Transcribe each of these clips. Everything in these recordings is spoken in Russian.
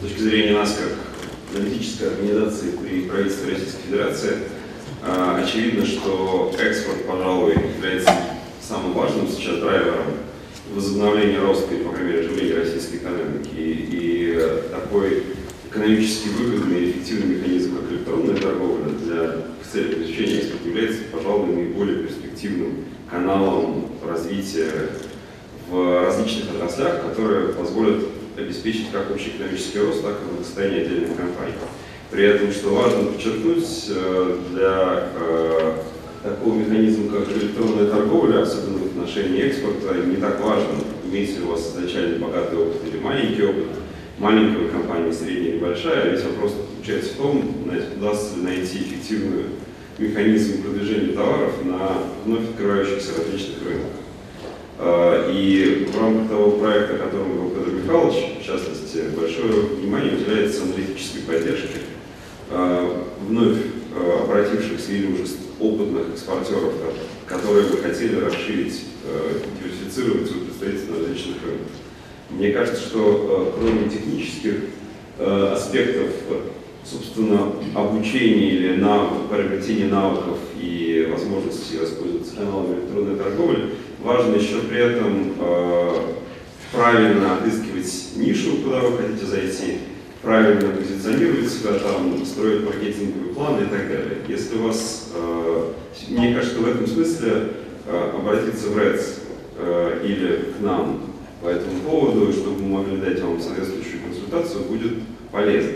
с точки зрения нас, как аналитической организации при правительстве Российской Федерации, а, очевидно, что экспорт, пожалуй, является самым важным сейчас драйвером возобновления роста или, по крайней мере, оживления российской экономики. И, и такой экономически выгодный и эффективный механизм, как электронная торговля, для целей привлечения экспорта является, пожалуй, наиболее перспективным каналом развития в различных отраслях, которые позволят обеспечить как общий экономический рост, так и благосостояние отдельных компаний. При этом, что важно подчеркнуть, э, для э, такого механизма, как электронная торговля, особенно в отношении экспорта, не так важно, имеете ли у вас изначально богатый опыт или маленький опыт, маленькая компания, средняя или большая, весь вопрос заключается в том, удастся ли найти эффективный механизм продвижения товаров на вновь открывающихся различных рынках. Э, и в рамках того проекта, о котором говорил Петр Михайлович, уделяется аналитической поддержке Э, вновь э, обратившихся или уже опытных экспортеров, которые бы хотели расширить, э, диверсифицировать свою представительство на различных рынках. Мне кажется, что кроме технических аспектов, собственно, обучения или навык, приобретения навыков и возможности воспользоваться каналами электронной торговли, важно еще при этом правильно отыскивать нишу, куда вы хотите зайти, правильно позиционировать себя там, строить маркетинговый план и так далее. Если у вас, э, мне кажется, в этом смысле э, обратиться в РЭЦ э, или к нам по этому поводу, чтобы мы могли дать вам соответствующую консультацию, будет полезно.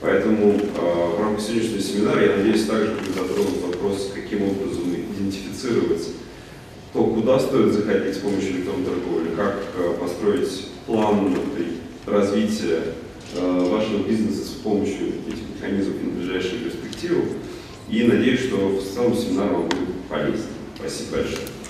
Поэтому в рамках сегодняшнего семинара, я надеюсь, также будет затронут вопрос, каким образом идентифицировать то, куда стоит заходить с помощью электронной торговли, как построить план развития Э, вашего бизнеса с помощью этих механизмов на ближайшую перспективу. И надеюсь, что в целом семинар вам будет полезен. Спасибо большое.